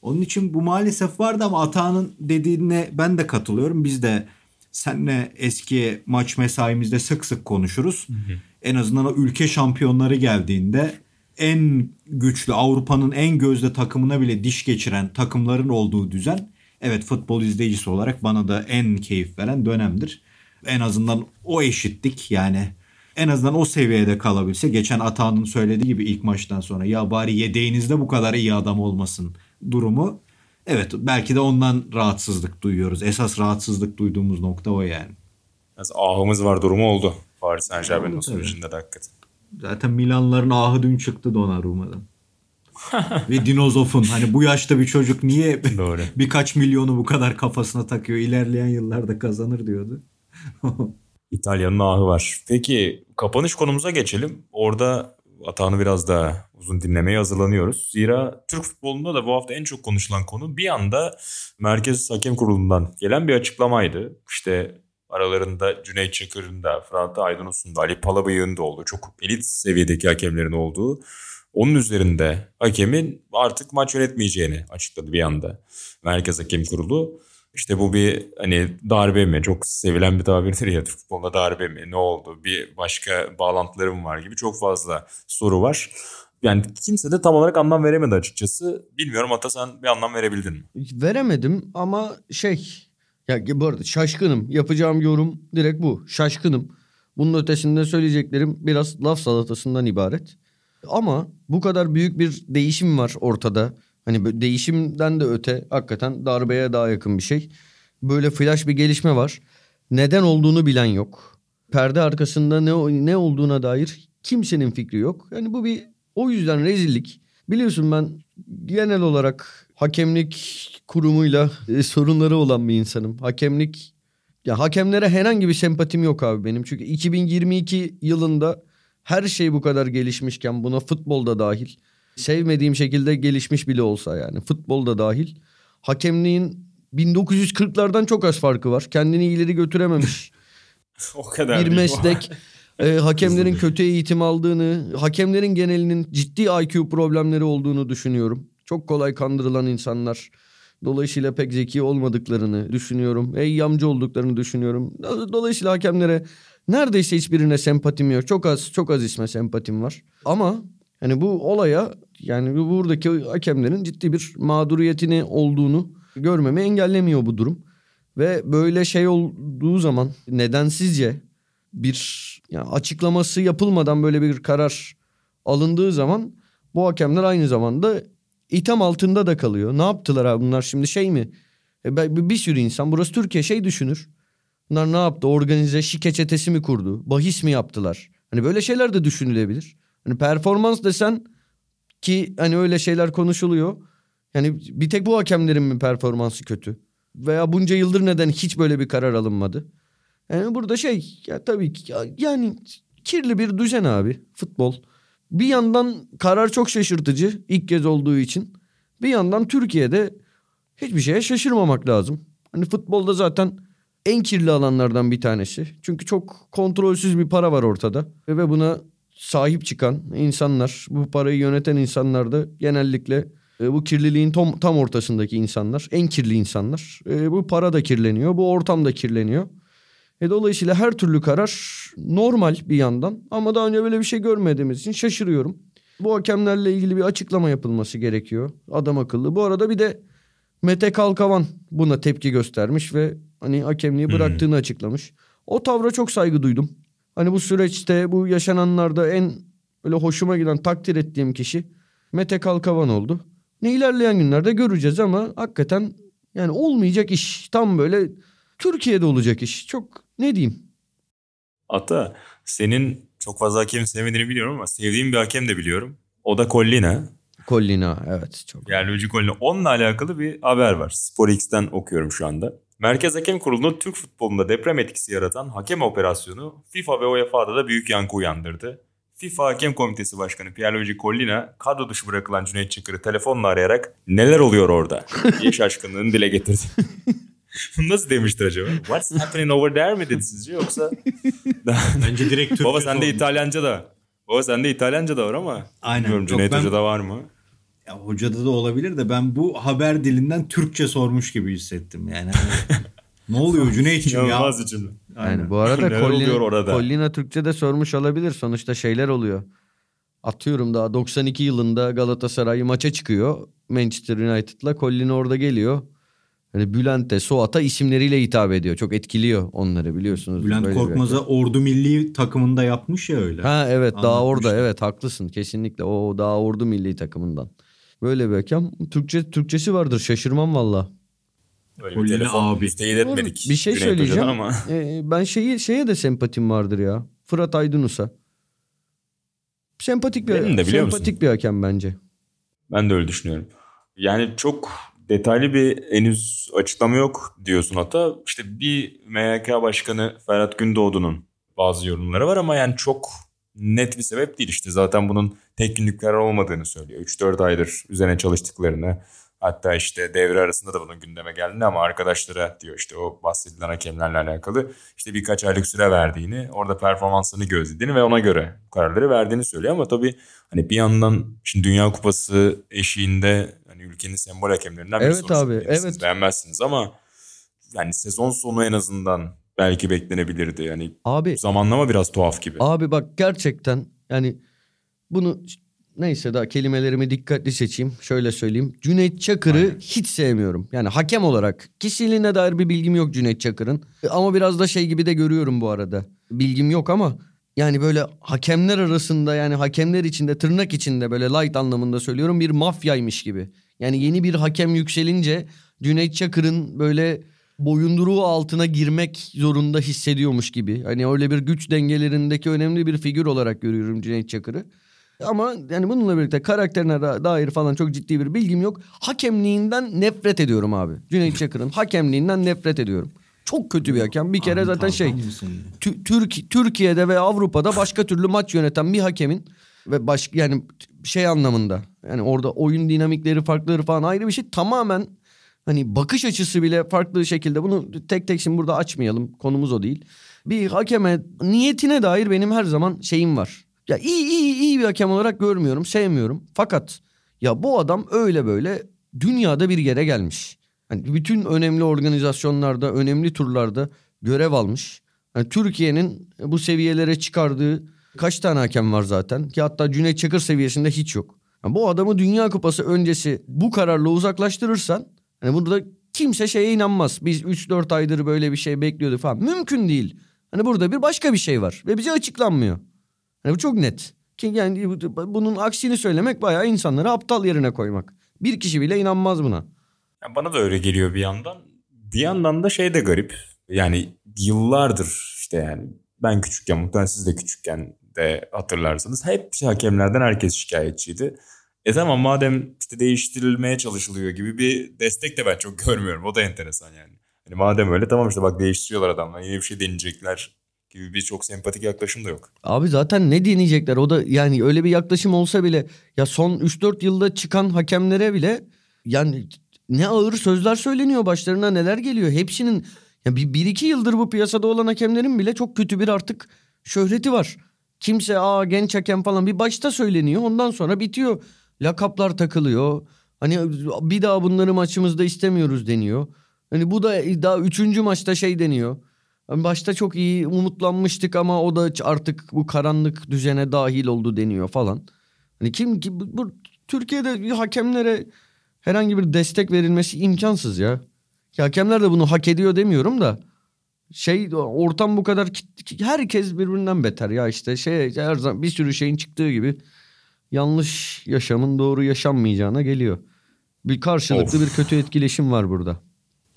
Onun için bu maalesef vardı ama Atağan'ın dediğine ben de katılıyorum. Biz de senle eski maç mesaimizde sık sık konuşuruz. Hı hı. En azından o ülke şampiyonları geldiğinde en güçlü Avrupa'nın en gözde takımına bile diş geçiren takımların olduğu düzen evet futbol izleyicisi olarak bana da en keyif veren dönemdir. En azından o eşitlik yani en azından o seviyede kalabilse geçen Atağan'ın söylediği gibi ilk maçtan sonra ya bari yedeğinizde bu kadar iyi adam olmasın durumu. Evet belki de ondan rahatsızlık duyuyoruz. Esas rahatsızlık duyduğumuz nokta o yani. Biraz ahımız var durumu oldu. Paris Saint Germain'in sürecinde de hakikaten. Zaten Milanların ahı dün çıktı Donnarumma'dan. Ve Dinozof'un hani bu yaşta bir çocuk niye Doğru. birkaç milyonu bu kadar kafasına takıyor ilerleyen yıllarda kazanır diyordu. İtalya'nın ahı var. Peki kapanış konumuza geçelim. Orada Atahan'ı biraz daha uzun dinlemeye hazırlanıyoruz. Zira Türk futbolunda da bu hafta en çok konuşulan konu bir anda Merkez Hakem Kurulu'ndan gelen bir açıklamaydı. İşte aralarında Cüneyt Çakır'ın da, Fırat Aydınus'un da, Ali Palabıyık'ın da olduğu, çok elit seviyedeki hakemlerin olduğu onun üzerinde hakemin artık maç yönetmeyeceğini açıkladı bir anda Merkez Hakem Kurulu. İşte bu bir hani darbe mi? Çok sevilen bir tabirdir ya Türk futbolunda darbe mi? Ne oldu? Bir başka bağlantılarım var gibi çok fazla soru var. Yani kimse de tam olarak anlam veremedi açıkçası. Bilmiyorum Ata sen bir anlam verebildin mi? Veremedim ama şey ya bu arada şaşkınım. Yapacağım yorum direkt bu. Şaşkınım. Bunun ötesinde söyleyeceklerim biraz laf salatasından ibaret. Ama bu kadar büyük bir değişim var ortada. Hani değişimden de öte hakikaten darbeye daha yakın bir şey. Böyle flash bir gelişme var. Neden olduğunu bilen yok. Perde arkasında ne ne olduğuna dair kimsenin fikri yok. Yani bu bir o yüzden rezillik. Biliyorsun ben genel olarak hakemlik kurumuyla e, sorunları olan bir insanım. Hakemlik ya hakemlere herhangi bir sempatim yok abi benim. Çünkü 2022 yılında her şey bu kadar gelişmişken buna futbolda dahil sevmediğim şekilde gelişmiş bile olsa yani futbolda dahil hakemliğin 1940'lardan çok az farkı var. Kendini ileri götürememiş. o kadar bir meslek. e, hakemlerin kötü eğitim aldığını, hakemlerin genelinin ciddi IQ problemleri olduğunu düşünüyorum. Çok kolay kandırılan insanlar. Dolayısıyla pek zeki olmadıklarını düşünüyorum. Eyyamcı olduklarını düşünüyorum. Dolayısıyla hakemlere neredeyse hiçbirine sempatim yok. Çok az çok az isme sempatim var. Ama hani bu olaya yani buradaki hakemlerin ciddi bir mağduriyetini olduğunu görmemi engellemiyor bu durum. Ve böyle şey olduğu zaman nedensizce bir yani açıklaması yapılmadan böyle bir karar alındığı zaman bu hakemler aynı zamanda itham altında da kalıyor. Ne yaptılar abi bunlar şimdi şey mi? E bir sürü insan burası Türkiye şey düşünür. Bunlar ne yaptı? Organize şike çetesi mi kurdu? Bahis mi yaptılar? Hani böyle şeyler de düşünülebilir. Hani performans desen ki hani öyle şeyler konuşuluyor. Yani bir tek bu hakemlerin mi performansı kötü? Veya bunca yıldır neden hiç böyle bir karar alınmadı? Yani burada şey ya tabii ki yani kirli bir düzen abi futbol. Bir yandan karar çok şaşırtıcı ilk kez olduğu için. Bir yandan Türkiye'de hiçbir şeye şaşırmamak lazım. Hani futbolda zaten en kirli alanlardan bir tanesi. Çünkü çok kontrolsüz bir para var ortada. Ve buna sahip çıkan insanlar, bu parayı yöneten insanlar da genellikle e, bu kirliliğin tam, tam ortasındaki insanlar, en kirli insanlar. E, bu para da kirleniyor, bu ortam da kirleniyor. E, dolayısıyla her türlü karar normal bir yandan ama daha önce böyle bir şey görmediğimiz için şaşırıyorum. Bu hakemlerle ilgili bir açıklama yapılması gerekiyor. Adam akıllı. Bu arada bir de Mete Kalkavan buna tepki göstermiş ve hani hakemliği hmm. bıraktığını hmm. açıklamış. O tavra çok saygı duydum. Hani bu süreçte bu yaşananlarda en böyle hoşuma giden takdir ettiğim kişi Mete Kalkavan oldu. Ne ilerleyen günlerde göreceğiz ama hakikaten yani olmayacak iş. Tam böyle Türkiye'de olacak iş. Çok ne diyeyim? Ata senin çok fazla hakem sevmediğini biliyorum ama sevdiğim bir hakem de biliyorum. O da Collina. Collina evet. Çok yani Luigi Collina. Onunla alakalı bir haber var. Spor X'ten okuyorum şu anda. Merkez Hakem Kurulu'nun Türk futbolunda deprem etkisi yaratan hakem operasyonu FIFA ve UEFA'da da büyük yankı uyandırdı. FIFA Hakem Komitesi Başkanı Pierluigi Collina kadro dışı bırakılan Cüneyt Çakır'ı telefonla arayarak neler oluyor orada diye şaşkınlığını dile getirdi. Bunu nasıl demiştir acaba? What's happening over there mi dedi sizce yoksa? Bence direkt Türkçe Baba sende. İtalyanca da. Baba sende İtalyanca da var ama. Aynen. Bilmiyorum Cüneyt ben- Hoca'da var mı? Ya hocada da olabilir de ben bu haber dilinden Türkçe sormuş gibi hissettim. Yani hani, ne oluyor Cüneyt'ciğim ya? İnanılmaz içimde. Aynen. Yani bu arada Collina, orada? Collina Türkçe'de sormuş olabilir. Sonuçta şeyler oluyor. Atıyorum daha 92 yılında Galatasaray maça çıkıyor. Manchester United'la Collina orada geliyor. Hani Bülent'e, Suat'a isimleriyle hitap ediyor. Çok etkiliyor onları biliyorsunuz. Bülent Böyle Korkmaz'a Ordu Milli takımında yapmış ya öyle. Ha evet daha Anlatmıştı. orada evet haklısın kesinlikle o daha ordu milli takımından. Böyle bir hakem Türkçe Türkçesi vardır şaşırmam valla. Böyle bir telefon abi. müstehit etmedik. Bir şey Cüneyt söyleyeceğim. Ama. Ee, ben şeyi şeye de sempatim vardır ya. Fırat Aydınus'a. Sempatik bir Benim de biliyor musun? sempatik bir hakem bence. Ben de öyle düşünüyorum. Yani çok detaylı bir henüz açıklama yok diyorsun hatta. İşte bir MHK Başkanı Ferhat Gündoğdu'nun bazı yorumları var ama yani çok net bir sebep değil işte. Zaten bunun tek günlük karar olmadığını söylüyor. 3-4 aydır üzerine çalıştıklarını hatta işte devre arasında da bunun gündeme geldiğini ama arkadaşlara diyor işte o bahsedilen hakemlerle alakalı işte birkaç aylık süre verdiğini, orada performansını gözlediğini ve ona göre kararları verdiğini söylüyor ama tabii Hani bir yandan şimdi Dünya Kupası eşiğinde hani ülkenin sembol hakemlerinden Evet birisi. abi, evet. Beğenmezsiniz ama yani sezon sonu en azından belki beklenebilirdi. Yani Abi zamanlama biraz tuhaf gibi. abi bak gerçekten yani bunu neyse daha kelimelerimi dikkatli seçeyim. Şöyle söyleyeyim. Cüneyt Çakır'ı Aynen. hiç sevmiyorum. Yani hakem olarak kişiliğine dair bir bilgim yok Cüneyt Çakır'ın. Ama biraz da şey gibi de görüyorum bu arada. Bilgim yok ama yani böyle hakemler arasında yani hakemler içinde tırnak içinde böyle light anlamında söylüyorum bir mafyaymış gibi. Yani yeni bir hakem yükselince Cüneyt Çakır'ın böyle boyunduruğu altına girmek zorunda hissediyormuş gibi. Hani öyle bir güç dengelerindeki önemli bir figür olarak görüyorum Cüneyt Çakır'ı. Ama yani bununla birlikte karakterine da- dair falan çok ciddi bir bilgim yok. Hakemliğinden nefret ediyorum abi. Cüneyt Çakır'ın hakemliğinden nefret ediyorum. Çok kötü bir hakem. Bir kere Abi, zaten şey? Tü- Türk Türkiye'de ve Avrupa'da başka türlü maç yöneten bir hakemin ve baş yani şey anlamında yani orada oyun dinamikleri farklıdır falan ayrı bir şey tamamen hani bakış açısı bile farklı şekilde bunu tek tek şimdi burada açmayalım konumuz o değil. Bir hakeme niyetine dair benim her zaman şeyim var. Ya iyi iyi iyi bir hakem olarak görmüyorum, sevmiyorum. Fakat ya bu adam öyle böyle dünyada bir yere gelmiş. Hani bütün önemli organizasyonlarda, önemli turlarda görev almış. Yani Türkiye'nin bu seviyelere çıkardığı kaç tane hakem var zaten ki hatta Cüneyt Çakır seviyesinde hiç yok. Yani bu adamı Dünya Kupası öncesi bu kararla uzaklaştırırsan hani burada kimse şeye inanmaz. Biz 3-4 aydır böyle bir şey bekliyorduk falan. Mümkün değil. Hani burada bir başka bir şey var ve bize açıklanmıyor. Hani bu çok net. Ki yani bu- bunun aksini söylemek bayağı insanları aptal yerine koymak. Bir kişi bile inanmaz buna. Yani bana da öyle geliyor bir yandan. Bir yandan da şey de garip. Yani yıllardır işte yani ben küçükken muhtemelen siz de küçükken de hatırlarsınız. Hep hakemlerden herkes şikayetçiydi. E tamam madem işte değiştirilmeye çalışılıyor gibi bir destek de ben çok görmüyorum. O da enteresan yani. Hani madem öyle tamam işte bak değiştiriyorlar adamlar. Yeni bir şey deneyecekler gibi bir çok sempatik yaklaşım da yok. Abi zaten ne deneyecekler? O da yani öyle bir yaklaşım olsa bile ya son 3-4 yılda çıkan hakemlere bile yani ne ağır sözler söyleniyor başlarına neler geliyor. Hepsinin ya bir, bir iki yıldır bu piyasada olan hakemlerin bile çok kötü bir artık şöhreti var. Kimse aa genç hakem falan bir başta söyleniyor ondan sonra bitiyor. Lakaplar takılıyor. Hani bir daha bunları maçımızda istemiyoruz deniyor. Hani bu da daha üçüncü maçta şey deniyor. Hani Başta çok iyi umutlanmıştık ama o da artık bu karanlık düzene dahil oldu deniyor falan. Hani kim ki bu, bu- Türkiye'de hakemlere herhangi bir destek verilmesi imkansız ya. Ki hakemler de bunu hak ediyor demiyorum da şey ortam bu kadar herkes birbirinden beter ya işte şey her zaman bir sürü şeyin çıktığı gibi yanlış yaşamın doğru yaşanmayacağına geliyor. Bir karşılıklı Of. bir kötü etkileşim var burada.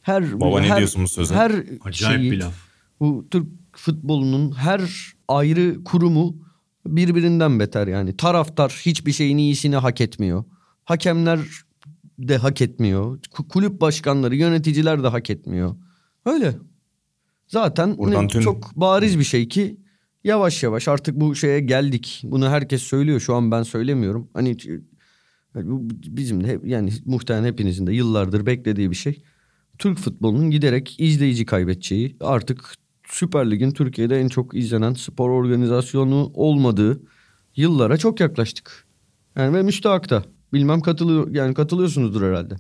Her Baba ne her, diyorsun bu söze? Her Acayip şeyi, bir laf. bu Türk futbolunun her ayrı kurumu birbirinden beter yani. Taraftar hiçbir şeyin iyisini hak etmiyor. Hakemler de hak etmiyor. Ku- Kulüp başkanları, yöneticiler de hak etmiyor. Öyle. Zaten Buradan ne- tüm- çok bariz bir şey ki yavaş yavaş artık bu şeye geldik. Bunu herkes söylüyor şu an ben söylemiyorum. Hani bu bizim de hep, yani muhtemelen hepinizin de yıllardır beklediği bir şey. Türk futbolunun giderek izleyici kaybedeceği artık Süper Lig'in Türkiye'de en çok izlenen spor organizasyonu olmadığı yıllara çok yaklaştık. Yani ve müstahakta. Bilmem katılıyor yani katılıyorsunuzdur herhalde.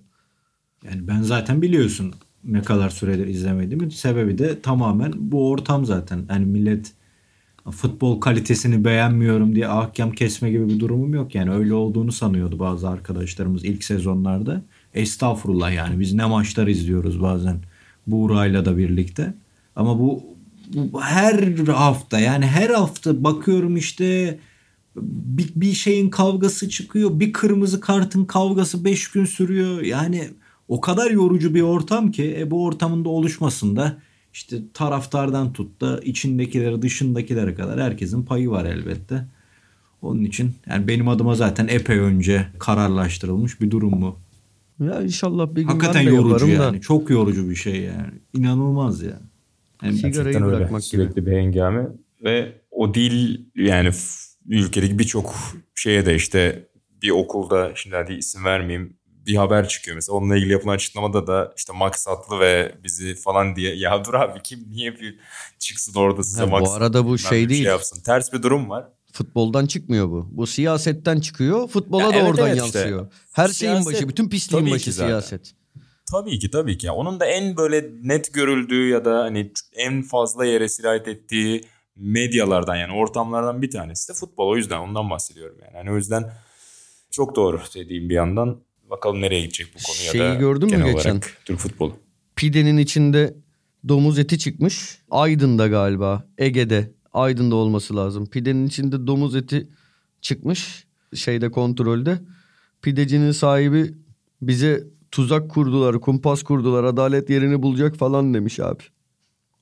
Yani ben zaten biliyorsun ne kadar süredir izlemediğimin sebebi de tamamen bu ortam zaten. Yani millet futbol kalitesini beğenmiyorum diye ahkam kesme gibi bir durumum yok. Yani öyle olduğunu sanıyordu bazı arkadaşlarımız ilk sezonlarda. Estağfurullah yani biz ne maçlar izliyoruz bazen Buğra'yla da birlikte. Ama bu, bu her hafta yani her hafta bakıyorum işte bir, bir şeyin kavgası çıkıyor. Bir kırmızı kartın kavgası 5 gün sürüyor. Yani o kadar yorucu bir ortam ki e, bu ortamın da oluşmasında işte taraftardan tut da içindekileri dışındakilere kadar herkesin payı var elbette. Onun için yani benim adıma zaten epey önce kararlaştırılmış bir durum bu. Ya inşallah bir gün Hakikaten ben de yorucu yani. da. Çok yorucu bir şey yani. İnanılmaz ya. Yani Sigarayı Gerçekten öyle. bırakmak gibi. Sürekli bir hengame. Ve o dil yani ülkedeki birçok şeye de işte bir okulda şimdi hadi isim vermeyeyim bir haber çıkıyor mesela. Onunla ilgili yapılan açıklamada da işte maksatlı ve bizi falan diye ya dur abi kim niye bir çıksın orada size Ha, bu maksatlı arada bu şey bir değil. yapsın. Ters bir durum var. Futboldan çıkmıyor bu. Bu siyasetten çıkıyor. Futbola Ya da evet, oradan evet işte. yansıyor. Her şeyin Siyaset başı, bütün pisliğin başı siyaset. Tabii ki tabii ki. Onun da en böyle net görüldüğü ya da hani en fazla yere sirayet ettiği medyalardan yani ortamlardan bir tanesi de futbol. O yüzden ondan bahsediyorum yani. Hani o yüzden çok doğru dediğim bir yandan. Bakalım nereye gidecek bu konu ya Şeyi da gördün mü genel geçen? olarak Türk futbolu. Pidenin içinde domuz eti çıkmış. Aydın'da galiba. Ege'de. Aydın'da olması lazım. Pidenin içinde domuz eti çıkmış. Şeyde kontrolde. Pidecinin sahibi bize tuzak kurdular, kumpas kurdular, adalet yerini bulacak falan demiş abi.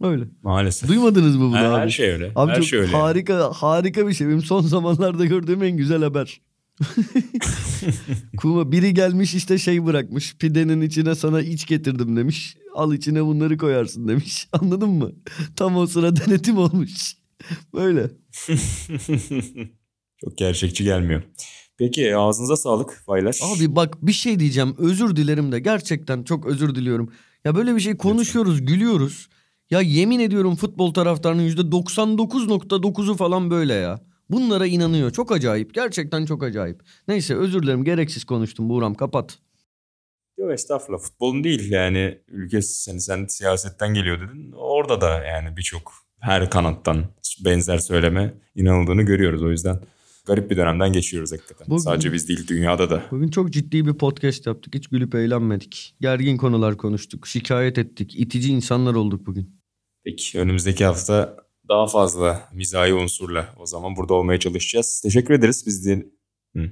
Öyle. Maalesef. Duymadınız mı bunu her, abi? her şey öyle. Abi her çok şey öyle. harika harika bir şey. Benim son zamanlarda gördüğüm en güzel haber. Kuma biri gelmiş işte şey bırakmış. Pidenin içine sana iç getirdim demiş. Al içine bunları koyarsın demiş. Anladın mı? Tam o sıra denetim olmuş. Böyle. çok gerçekçi gelmiyor. Peki ağzınıza sağlık Paylaş. Abi bak bir şey diyeceğim. Özür dilerim de gerçekten çok özür diliyorum. Ya böyle bir şey konuşuyoruz, gülüyoruz. Ya yemin ediyorum futbol taraftarının %99.9'u falan böyle ya. Bunlara inanıyor. Çok acayip. Gerçekten çok acayip. Neyse özür dilerim. Gereksiz konuştum. Buğram kapat. Yok estağfurullah futbolun değil yani ülke sen, sen siyasetten geliyor dedin. Orada da yani birçok her kanattan benzer söyleme inanıldığını görüyoruz. O yüzden garip bir dönemden geçiyoruz hakikaten. Bugün- Sadece biz değil dünyada da. Bugün çok ciddi bir podcast yaptık. Hiç gülüp eğlenmedik. Gergin konular konuştuk. Şikayet ettik. itici insanlar olduk bugün. Peki önümüzdeki hafta daha fazla mizahi unsurla o zaman burada olmaya çalışacağız. Teşekkür ederiz biz de. Hı.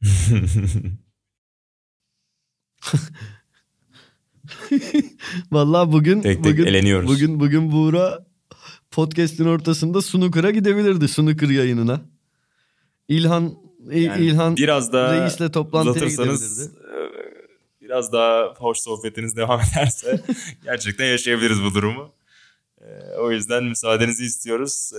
Vallahi bugün Tek tek bugün eleniyoruz. bugün bugün Buğra podcast'in ortasında Snooker'a gidebilirdi. Snooker yayınına. İlhan Yani İlhan biraz daha reisle toplantıya gidebilirdi. e, biraz daha hoş sohbetiniz devam ederse gerçekten yaşayabiliriz bu durumu. E, O yüzden müsaadenizi istiyoruz. E,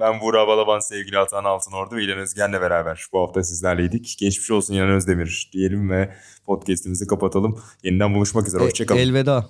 Ben Buğra Balaban, sevgili Atan Altınordu ve İlhan Özgen'le beraber bu hafta sizlerleydik. Geçmiş olsun İlhan Özdemir diyelim ve podcast'imizi kapatalım. Yeniden buluşmak üzere. E- Hoşçakalın. elveda.